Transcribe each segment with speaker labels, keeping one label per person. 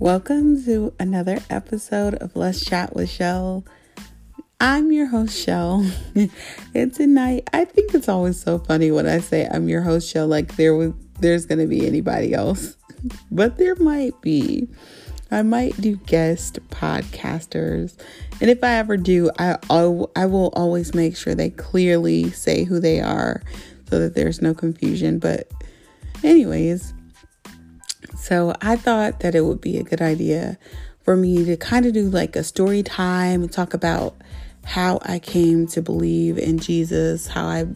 Speaker 1: Welcome to another episode of Let's Chat with Shell. I'm your host, Shell. and tonight, I think it's always so funny when I say I'm your host, Shell, like there was there's gonna be anybody else. but there might be. I might do guest podcasters. And if I ever do, I, I will always make sure they clearly say who they are so that there's no confusion. But, anyways, so I thought that it would be a good idea for me to kind of do like a story time and talk about how I came to believe in Jesus, how I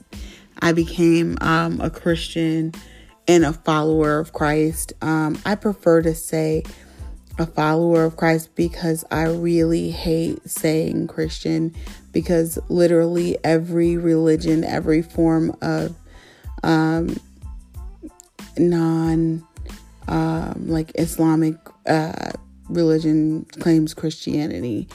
Speaker 1: I became um, a Christian and a follower of Christ. Um, I prefer to say a follower of Christ because I really hate saying Christian because literally every religion, every form of um, non um, like Islamic uh, religion claims Christianity,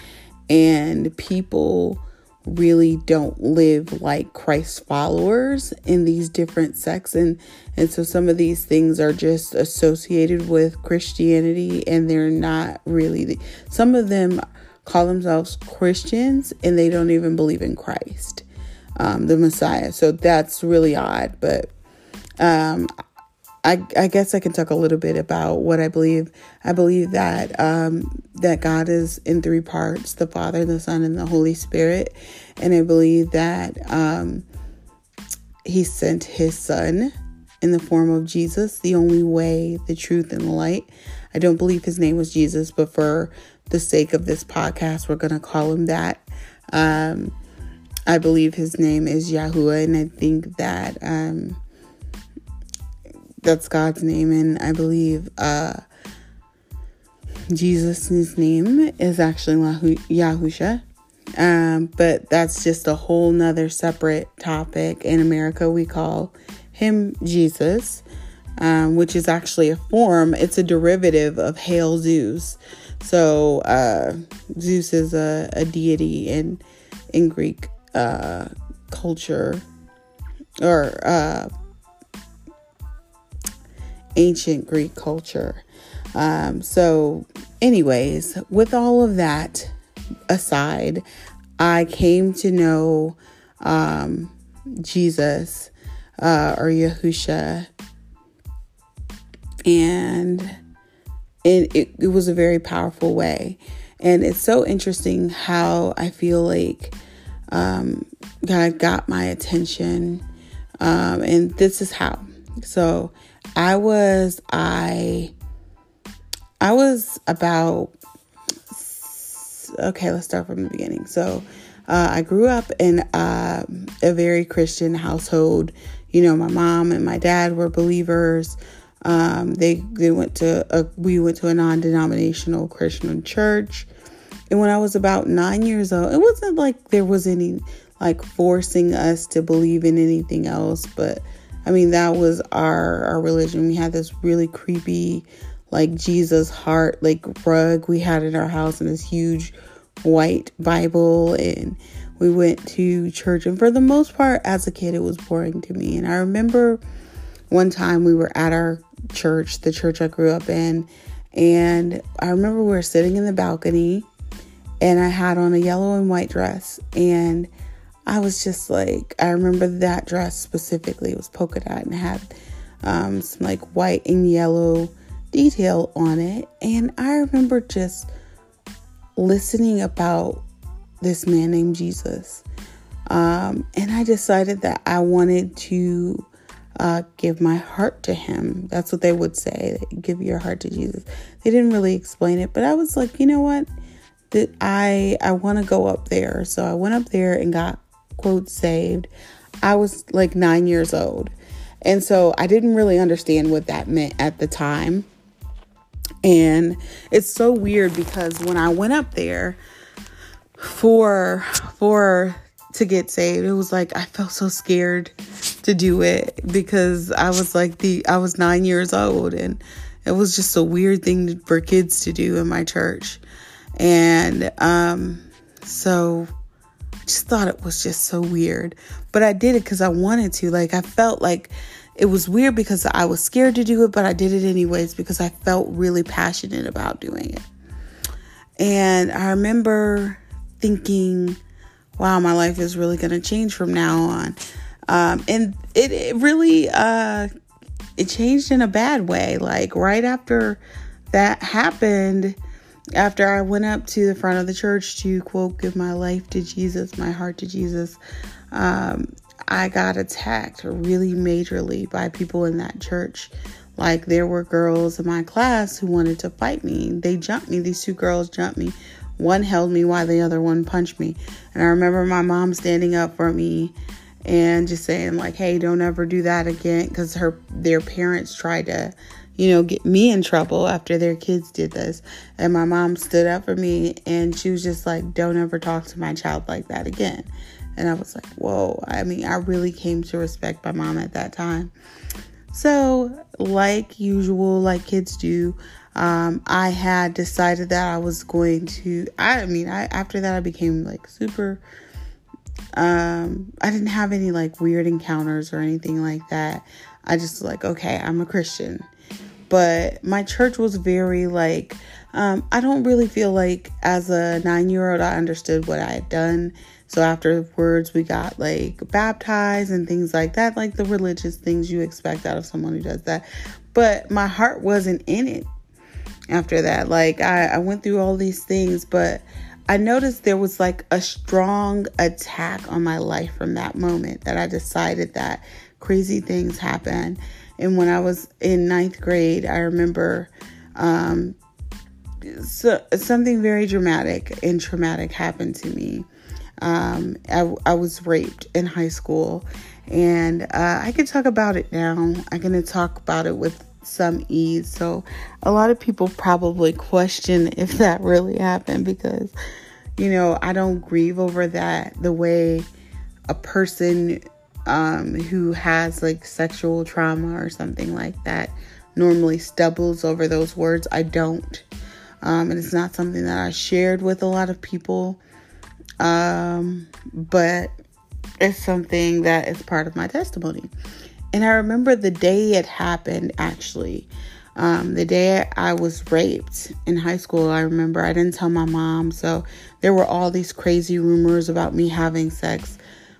Speaker 1: and people really don't live like Christ followers in these different sects. And and so some of these things are just associated with Christianity and they're not really the, some of them call themselves Christians and they don't even believe in Christ um, the Messiah. So that's really odd but um, I, I guess I can talk a little bit about what I believe. I believe that um, that God is in three parts: the Father, the Son, and the Holy Spirit. And I believe that um, He sent His Son in the form of Jesus, the only way, the truth, and the light. I don't believe His name was Jesus, but for the sake of this podcast, we're to call Him that. Um, I believe His name is Yahuwah, and I think that. Um, that's God's name, and I believe uh, Jesus' name is actually Yahusha. Um, but that's just a whole nother separate topic. In America, we call him Jesus, um, which is actually a form, it's a derivative of Hail Zeus. So, uh, Zeus is a, a deity in, in Greek uh, culture or uh, ancient Greek culture. Um, so, anyways, with all of that aside, I came to know um, Jesus uh, or Yahusha, and it, it, it was a very powerful way. And it's so interesting how I feel like um, God got my attention. Um, and this is how. So I was I I was about okay, let's start from the beginning. So, uh, I grew up in uh, a very Christian household. You know, my mom and my dad were believers. Um, they they went to a, we went to a non-denominational Christian church. And when I was about nine years old, it wasn't like there was any like forcing us to believe in anything else, but I mean, that was our our religion. We had this really creepy, like Jesus heart, like rug we had in our house, and this huge white Bible, and we went to church. And for the most part, as a kid, it was boring to me. And I remember one time we were at our church, the church I grew up in, and I remember we were sitting in the balcony, and I had on a yellow and white dress, and I was just like, I remember that dress specifically. It was polka dot and had um, some like white and yellow detail on it. And I remember just listening about this man named Jesus. Um, and I decided that I wanted to uh, give my heart to him. That's what they would say. Give your heart to Jesus. They didn't really explain it, but I was like, you know what? That I I want to go up there. So I went up there and got quote saved, I was like nine years old. And so I didn't really understand what that meant at the time. And it's so weird because when I went up there for for to get saved, it was like I felt so scared to do it because I was like the I was 9 years old and it was just a weird thing for kids to do in my church. And um so just thought it was just so weird. But I did it because I wanted to. Like, I felt like it was weird because I was scared to do it, but I did it anyways because I felt really passionate about doing it. And I remember thinking, wow, my life is really going to change from now on. Um, and it, it really, uh, it changed in a bad way. Like right after that happened, after I went up to the front of the church to quote, give my life to Jesus, my heart to Jesus, um, I got attacked really majorly by people in that church. Like there were girls in my class who wanted to fight me. They jumped me. These two girls jumped me. One held me while the other one punched me. And I remember my mom standing up for me and just saying like, "Hey, don't ever do that again," because her their parents tried to, you know, get me in trouble after their kids did this. And my mom stood up for me and she was just like, "Don't ever talk to my child like that again." And I was like, "Whoa!" I mean, I really came to respect my mom at that time. So, like usual, like kids do, um, I had decided that I was going to. I, mean, I after that I became like super um, I didn't have any like weird encounters or anything like that. I just like, okay, I'm a Christian. But my church was very like, um, I don't really feel like as a nine year old I understood what I had done. So afterwards, we got like baptized and things like that, like the religious things you expect out of someone who does that. But my heart wasn't in it after that. Like I, I went through all these things, but I noticed there was like a strong attack on my life from that moment that I decided that crazy things happen. And when I was in ninth grade, I remember um, so, something very dramatic and traumatic happened to me. Um, I, I, was raped in high school, and uh, I can talk about it now. I can talk about it with some ease. So a lot of people probably question if that really happened because, you know, I don't grieve over that the way a person um, who has like sexual trauma or something like that normally stumbles over those words. I don't. Um, and it's not something that I shared with a lot of people. Um, but it's something that is part of my testimony. And I remember the day it happened, actually. Um, the day I was raped in high school, I remember I didn't tell my mom. So there were all these crazy rumors about me having sex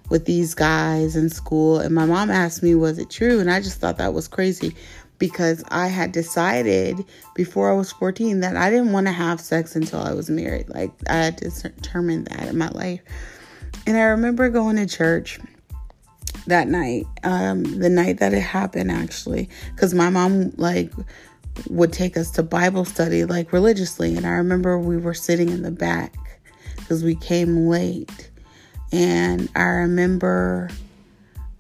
Speaker 1: with these guys in school. And my mom asked me, was it true? And I just thought that was crazy because I had decided before I was 14 that I didn't want to have sex until I was married. Like I had determined that in my life. And I remember going to church that night, um, the night that it happened, actually, because my mom like would take us to Bible study like religiously, and I remember we were sitting in the back because we came late, and I remember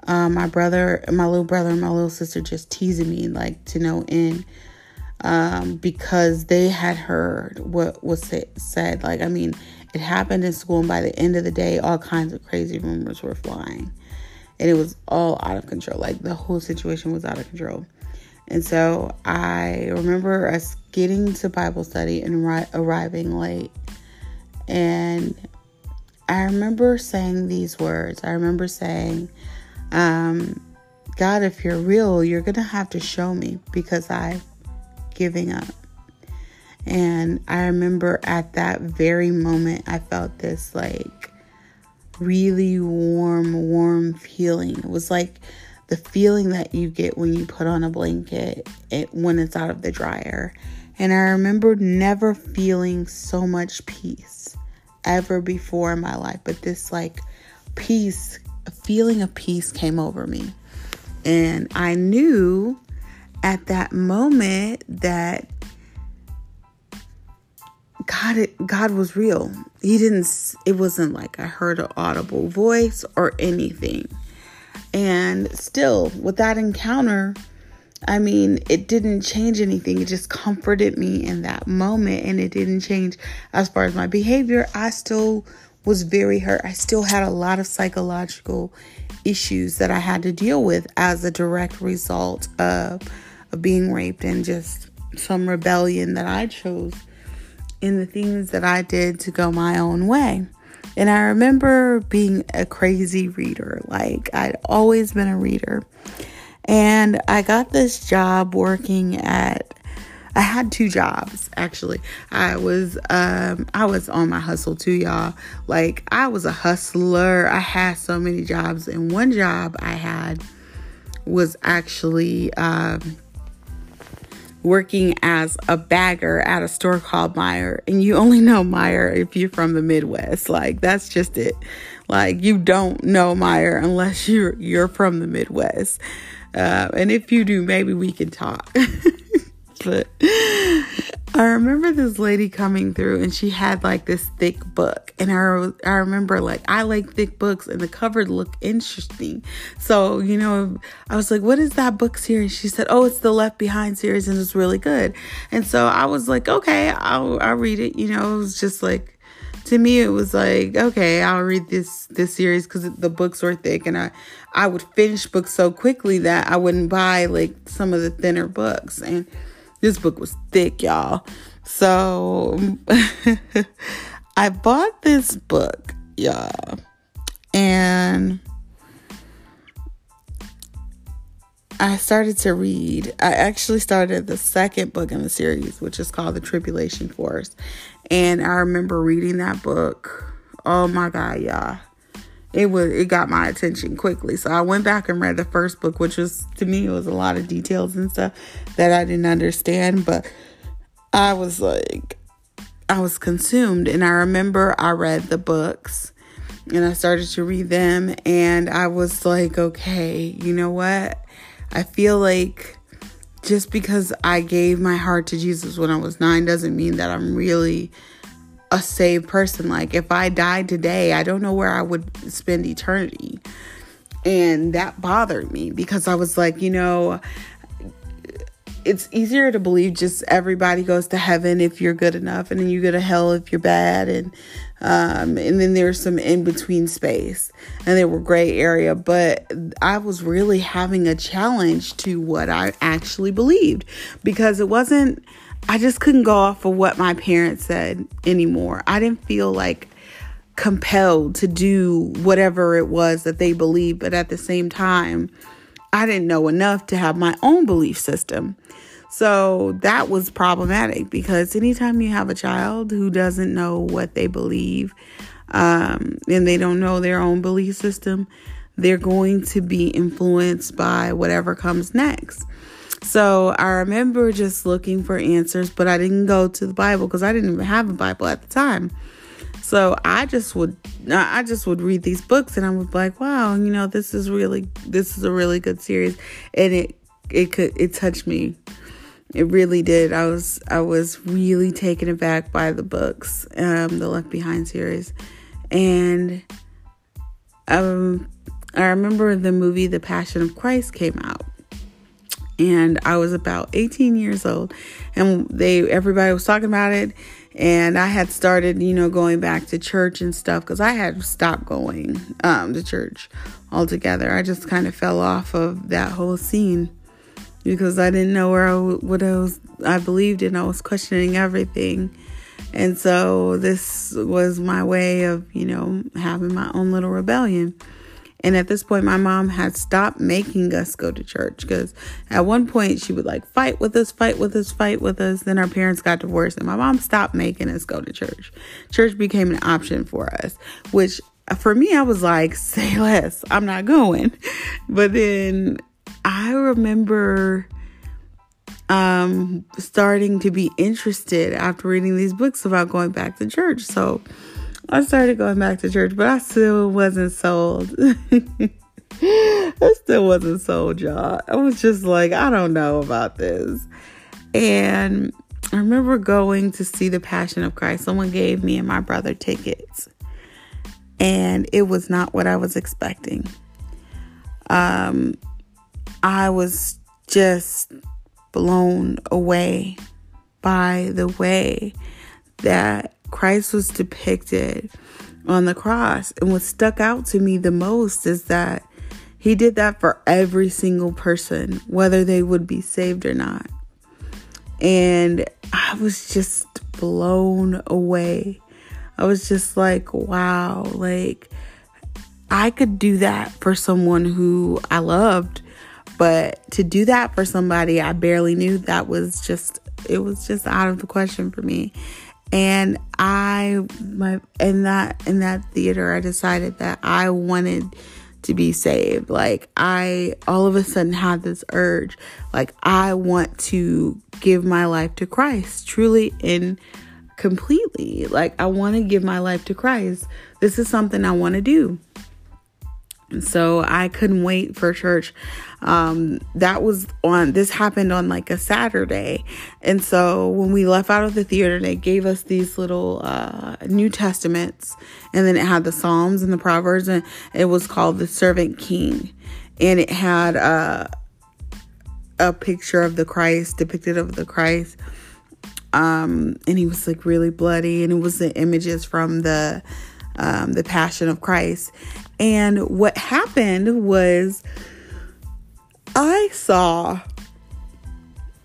Speaker 1: um, my brother, my little brother, and my little sister just teasing me like to no end um, because they had heard what was said. Like, I mean, it happened in school, and by the end of the day, all kinds of crazy rumors were flying and it was all out of control. Like the whole situation was out of control. And so I remember us getting to Bible study and ri- arriving late. And I remember saying these words. I remember saying, um, God, if you're real, you're going to have to show me because I'm giving up. And I remember at that very moment, I felt this like really warm, warm feeling. It was like the feeling that you get when you put on a blanket it, when it's out of the dryer. And I remember never feeling so much peace ever before in my life, but this like peace, a feeling of peace came over me. And I knew at that moment that God, God was real. He didn't, it wasn't like I heard an audible voice or anything. And still, with that encounter, I mean, it didn't change anything. It just comforted me in that moment. And it didn't change as far as my behavior. I still was very hurt. I still had a lot of psychological issues that I had to deal with as a direct result of, of being raped and just some rebellion that I chose in the things that I did to go my own way. And I remember being a crazy reader. Like, I'd always been a reader. And I got this job working at I had two jobs actually. I was um I was on my hustle too, y'all. Like I was a hustler. I had so many jobs and one job I had was actually um working as a bagger at a store called Meijer. And you only know Meijer if you're from the Midwest. Like that's just it. Like you don't know Meijer unless you're you're from the Midwest. Uh, and if you do, maybe we can talk. but I remember this lady coming through and she had like this thick book. And I, I remember like, I like thick books and the cover looked interesting. So, you know, I was like, what is that book series? She said, oh, it's the Left Behind series and it's really good. And so I was like, okay, I'll, I'll read it. You know, it was just like, to me it was like okay i'll read this this series because the books were thick and i i would finish books so quickly that i wouldn't buy like some of the thinner books and this book was thick, y'all. So I bought this book, y'all. And I started to read. I actually started the second book in the series, which is called The Tribulation Force. And I remember reading that book. Oh my God, y'all it was it got my attention quickly. So I went back and read the first book, which was to me it was a lot of details and stuff that I didn't understand, but I was like I was consumed and I remember I read the books and I started to read them and I was like, okay, you know what? I feel like just because I gave my heart to Jesus when I was 9 doesn't mean that I'm really a saved person. Like if I died today, I don't know where I would spend eternity. And that bothered me because I was like, you know, it's easier to believe just everybody goes to heaven if you're good enough and then you go to hell if you're bad and um, and then there's some in between space and there were gray area but i was really having a challenge to what i actually believed because it wasn't I just couldn't go off of what my parents said anymore. I didn't feel like compelled to do whatever it was that they believed, but at the same time, I didn't know enough to have my own belief system. So that was problematic because anytime you have a child who doesn't know what they believe um, and they don't know their own belief system, they're going to be influenced by whatever comes next. So I remember just looking for answers, but I didn't go to the Bible because I didn't even have a Bible at the time. So I just would I just would read these books and I was like, wow, you know, this is really this is a really good series. And it it could it touched me. It really did. I was I was really taken aback by the books, um, the Left Behind series. And um I remember the movie The Passion of Christ came out and I was about 18 years old and they everybody was talking about it and I had started, you know, going back to church and stuff cuz I had stopped going um to church altogether. I just kind of fell off of that whole scene because I didn't know where I, what I was I believed in. I was questioning everything. And so this was my way of, you know, having my own little rebellion. And at this point, my mom had stopped making us go to church because at one point she would like fight with us, fight with us, fight with us. Then our parents got divorced and my mom stopped making us go to church. Church became an option for us, which for me, I was like, say less, I'm not going. But then I remember um starting to be interested after reading these books about going back to church. So I started going back to church, but I still wasn't sold. I still wasn't sold, y'all. I was just like, I don't know about this. And I remember going to see the Passion of Christ. Someone gave me and my brother tickets, and it was not what I was expecting. Um, I was just blown away by the way that Christ was depicted on the cross. And what stuck out to me the most is that he did that for every single person, whether they would be saved or not. And I was just blown away. I was just like, wow, like I could do that for someone who I loved, But to do that for somebody I barely knew, that was just it was just out of the question for me. And I my in that in that theater I decided that I wanted to be saved. Like I all of a sudden had this urge like I want to give my life to Christ truly and completely. Like I want to give my life to Christ. This is something I want to do. So I couldn't wait for church. Um, that was on, this happened on like a Saturday. And so when we left out of the theater, they gave us these little uh, New Testaments. And then it had the Psalms and the Proverbs. And it was called The Servant King. And it had uh, a picture of the Christ, depicted of the Christ. Um, and he was like really bloody. And it was the images from the. Um, the Passion of Christ. And what happened was I saw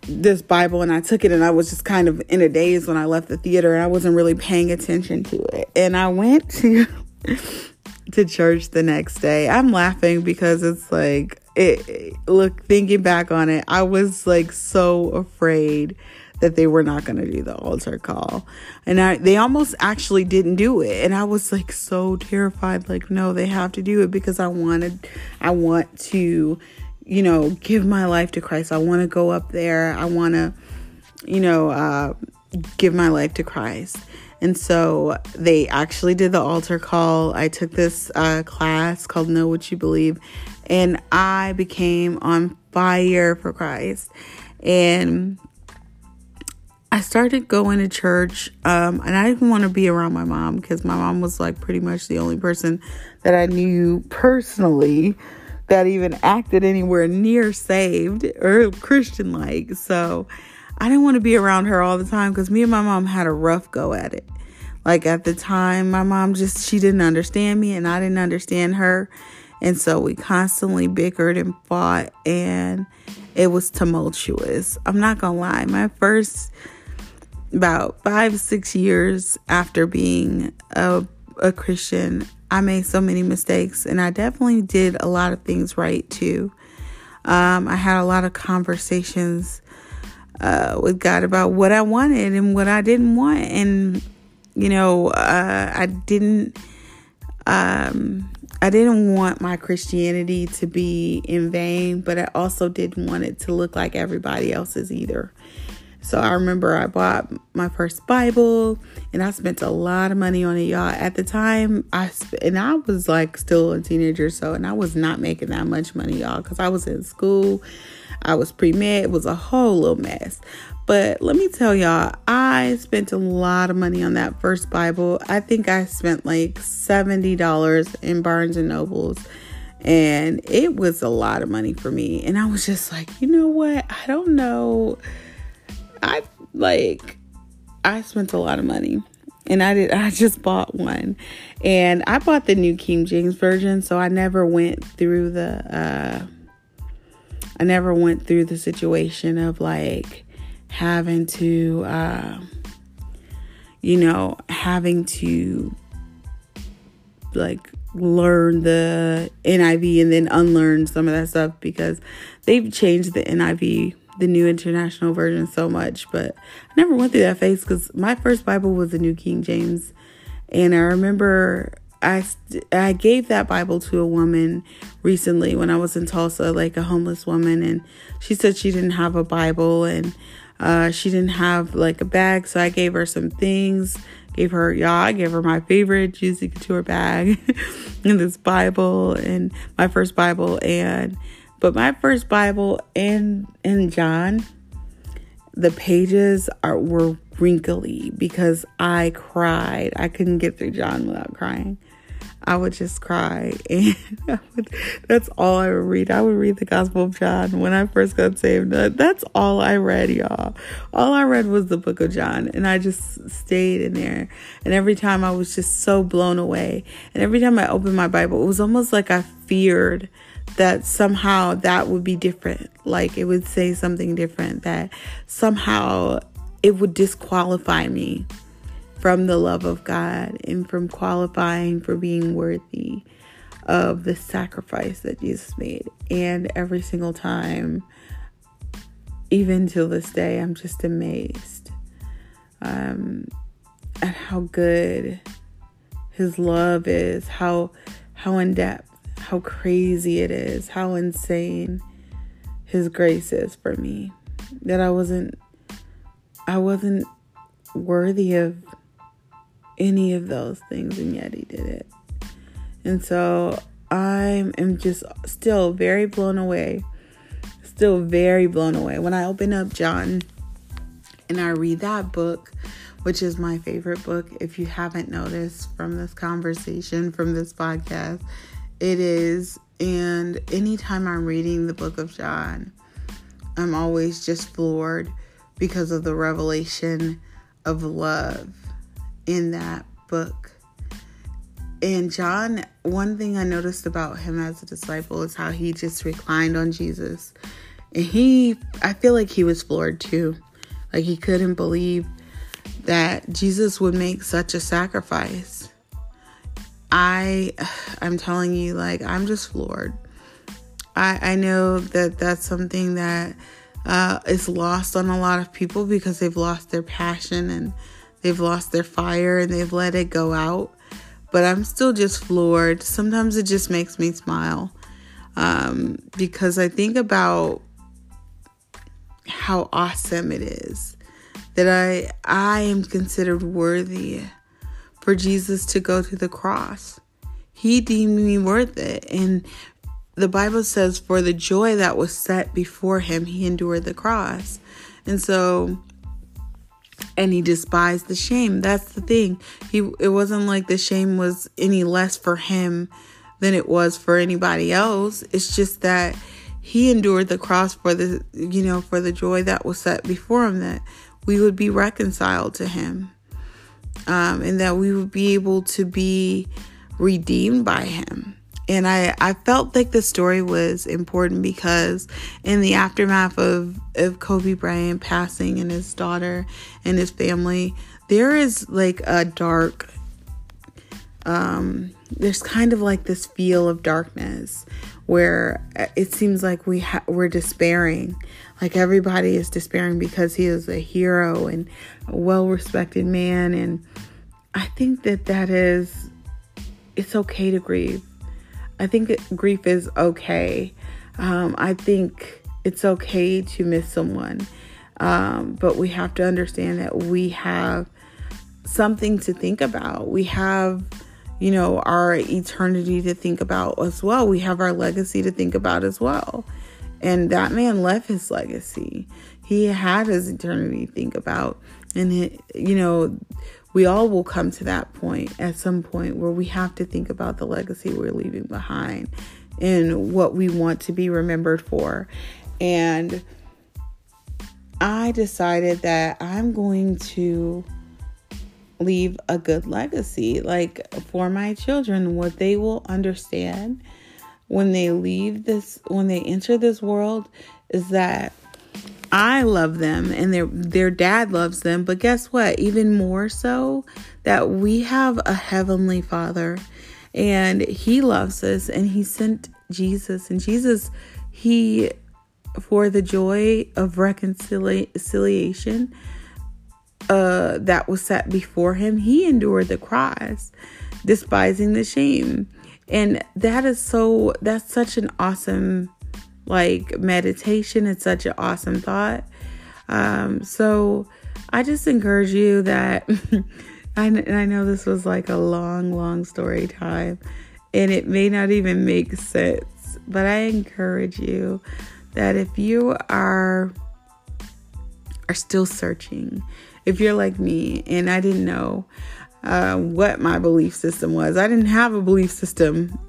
Speaker 1: this Bible and I took it and I was just kind of in a daze when I left the theater and I wasn't really paying attention to it. And I went to to church the next day. I'm laughing because it's like it look thinking back on it, I was like so afraid that they were not going to do the altar call. And I, they almost actually didn't do it. And I was like so terrified like no, they have to do it because I wanted I want to you know, give my life to Christ. I want to go up there. I want to you know, uh, give my life to Christ. And so they actually did the altar call. I took this uh, class called Know What You Believe, and I became on fire for Christ. And I started going to church, um, and I didn't want to be around my mom because my mom was like pretty much the only person that I knew personally that even acted anywhere near saved or Christian like. So I didn't want to be around her all the time because me and my mom had a rough go at it. Like at the time, my mom just, she didn't understand me and I didn't understand her. And so we constantly bickered and fought, and it was tumultuous. I'm not gonna lie, my first about five, six years after being a, a Christian, I made so many mistakes, and I definitely did a lot of things right too. Um, I had a lot of conversations uh, with God about what I wanted and what I didn't want, and you know, uh, I didn't. Um, I didn't want my Christianity to be in vain, but I also didn't want it to look like everybody else's either. So I remember I bought my first Bible and I spent a lot of money on it, y'all. At the time, I sp- and I was like still a teenager, so and I was not making that much money, y'all, because I was in school. I was pre med. It was a whole little mess. But let me tell y'all, I spent a lot of money on that first Bible. I think I spent like $70 in Barnes and Nobles. And it was a lot of money for me. And I was just like, you know what? I don't know I like I spent a lot of money. And I did I just bought one. And I bought the new King James version so I never went through the uh I never went through the situation of like having to uh you know having to like learn the NIV and then unlearn some of that stuff because they've changed the NIV the New International Version so much, but I never went through that phase because my first Bible was the New King James, and I remember I I gave that Bible to a woman recently when I was in Tulsa, like a homeless woman, and she said she didn't have a Bible and uh, she didn't have like a bag, so I gave her some things. Gave her, y'all, I gave her my favorite Juicy Couture bag and this Bible and my first Bible and but my first Bible in in John, the pages are were wrinkly because I cried. I couldn't get through John without crying. I would just cry, and that's all I would read. I would read the Gospel of John when I first got saved. That's all I read, y'all. All I read was the Book of John, and I just stayed in there. And every time I was just so blown away. And every time I opened my Bible, it was almost like I feared that somehow that would be different. Like it would say something different, that somehow it would disqualify me from the love of God and from qualifying for being worthy of the sacrifice that Jesus made. And every single time, even till this day, I'm just amazed um, at how good his love is, how how in depth, how crazy it is, how insane his grace is for me. That I wasn't I wasn't worthy of any of those things and yet he did it. And so I am just still very blown away. Still very blown away. When I open up John and I read that book, which is my favorite book, if you haven't noticed from this conversation, from this podcast, it is. And anytime I'm reading the book of John, I'm always just floored because of the revelation of love in that book. And John, one thing I noticed about him as a disciple is how he just reclined on Jesus. And he, I feel like he was floored too. Like he couldn't believe that Jesus would make such a sacrifice. I, I'm telling you, like, I'm just floored. I, I know that that's something that uh, is lost on a lot of people because they've lost their passion and they've lost their fire and they've let it go out. But I'm still just floored. Sometimes it just makes me smile um, because I think about how awesome it is that I I am considered worthy for Jesus to go to the cross. He deemed me worth it and the Bible says for the joy that was set before him he endured the cross. And so and he despised the shame. That's the thing. He it wasn't like the shame was any less for him than it was for anybody else. It's just that he endured the cross for the you know for the joy that was set before him that we would be reconciled to him um, and that we would be able to be redeemed by him and I, I felt like the story was important because in the aftermath of, of Kobe Bryant passing and his daughter and his family, there is like a dark, um, there's kind of like this feel of darkness where it seems like we ha- we're despairing. Like everybody is despairing because he is a hero and a well-respected man. And i think that that is it's okay to grieve I think grief is okay. Um, I think it's okay to miss someone. Um, but we have to understand that we have something to think about. We have, you know, our eternity to think about as well. We have our legacy to think about as well. And that man left his legacy. He had his eternity to think about. And, it, you know, we all will come to that point at some point where we have to think about the legacy we're leaving behind and what we want to be remembered for. And I decided that I'm going to leave a good legacy, like for my children, what they will understand when they leave this, when they enter this world, is that I love them and their their dad loves them, but guess what? Even more so that we have a heavenly Father and he loves us and he sent Jesus and Jesus he for the joy of reconciliation uh that was set before him, he endured the cross, despising the shame. And that is so that's such an awesome like meditation. It's such an awesome thought. Um, so I just encourage you that I, I know this was like a long, long story time and it may not even make sense, but I encourage you that if you are are still searching, if you're like me and I didn't know uh, what my belief system was, I didn't have a belief system.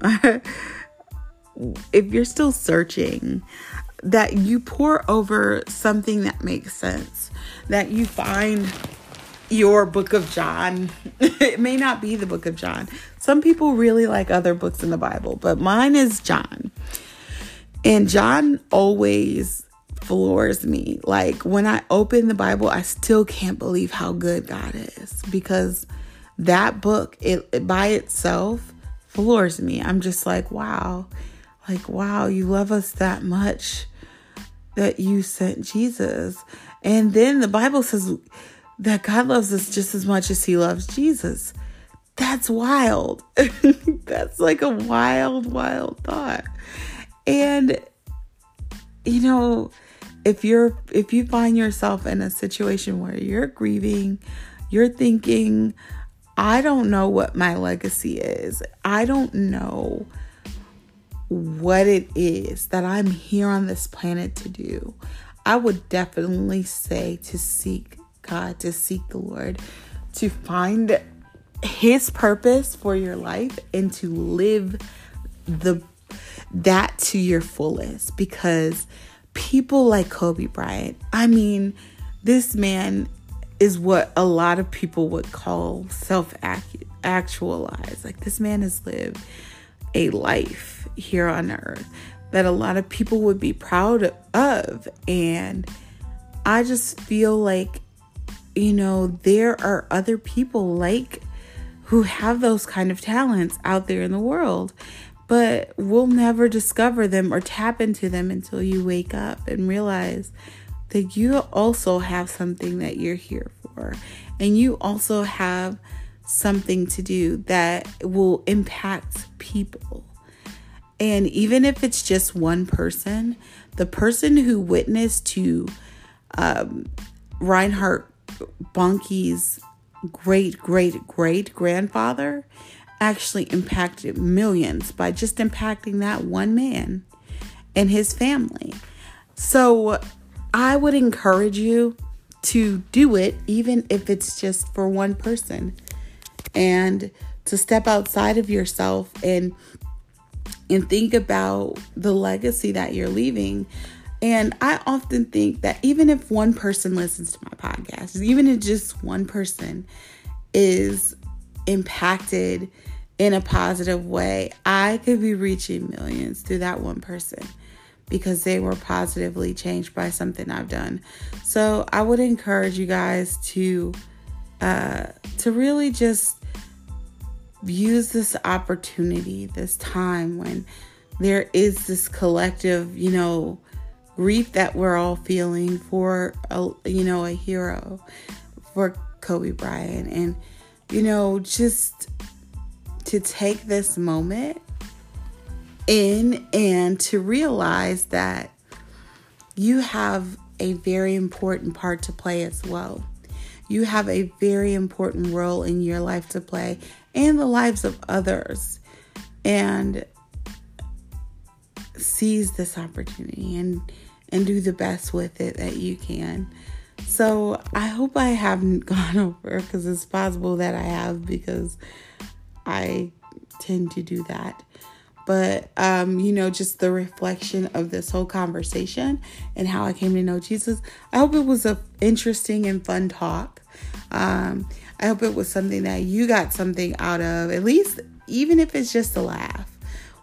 Speaker 1: if you're still searching, that you pour over something that makes sense, that you find your book of John. it may not be the book of John. Some people really like other books in the Bible, but mine is John. And John always floors me. Like when I open the Bible, I still can't believe how good God is because that book it, it by itself floors me. I'm just like, wow, like, wow, you love us that much that you sent Jesus. And then the Bible says that God loves us just as much as he loves Jesus. That's wild. That's like a wild, wild thought. And you know, if you're if you find yourself in a situation where you're grieving, you're thinking, I don't know what my legacy is. I don't know what it is that I'm here on this planet to do. I would definitely say to seek God, to seek the Lord, to find his purpose for your life and to live the that to your fullest because people like Kobe Bryant, I mean, this man is what a lot of people would call self actualized. Like, this man has lived a life here on earth that a lot of people would be proud of. And I just feel like, you know, there are other people like who have those kind of talents out there in the world but we'll never discover them or tap into them until you wake up and realize that you also have something that you're here for. And you also have something to do that will impact people. And even if it's just one person, the person who witnessed to um, Reinhard Bonnke's great great great grandfather actually impacted millions by just impacting that one man and his family. So I would encourage you to do it, even if it's just for one person, and to step outside of yourself and and think about the legacy that you're leaving. And I often think that even if one person listens to my podcast, even if just one person is impacted in a positive way, I could be reaching millions through that one person because they were positively changed by something I've done. So I would encourage you guys to uh, to really just use this opportunity, this time when there is this collective, you know, grief that we're all feeling for a you know a hero for Kobe Bryant and you know just to take this moment in and to realize that you have a very important part to play as well. You have a very important role in your life to play and the lives of others. And seize this opportunity and and do the best with it that you can. So I hope I haven't gone over because it's possible that I have because I tend to do that. But, um, you know, just the reflection of this whole conversation and how I came to know Jesus. I hope it was a interesting and fun talk. Um, I hope it was something that you got something out of, at least, even if it's just a laugh.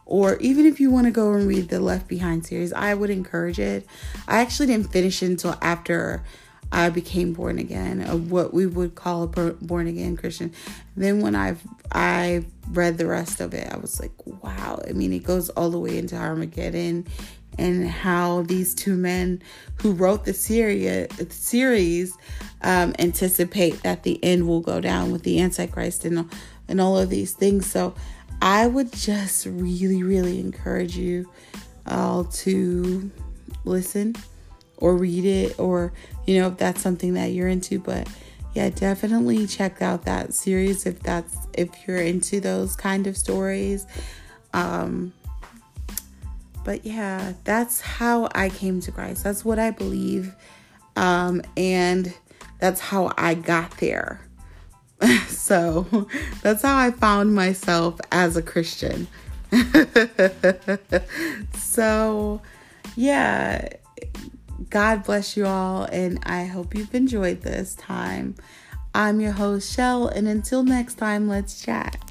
Speaker 1: Or even if you want to go and read the Left Behind series, I would encourage it. I actually didn't finish it until after I became born again, of what we would call a born again Christian. Then when I've I read the rest of it, I was like, wow. I mean, it goes all the way into Armageddon and how these two men who wrote the series, series um, anticipate that the end will go down with the Antichrist and, and all of these things. So I would just really, really encourage you all to listen or read it or you know if that's something that you're into but yeah definitely check out that series if that's if you're into those kind of stories. Um but yeah that's how i came to christ. That's what i believe. Um and that's how i got there. So that's how i found myself as a christian. So yeah God bless you all, and I hope you've enjoyed this time. I'm your host, Shell, and until next time, let's chat.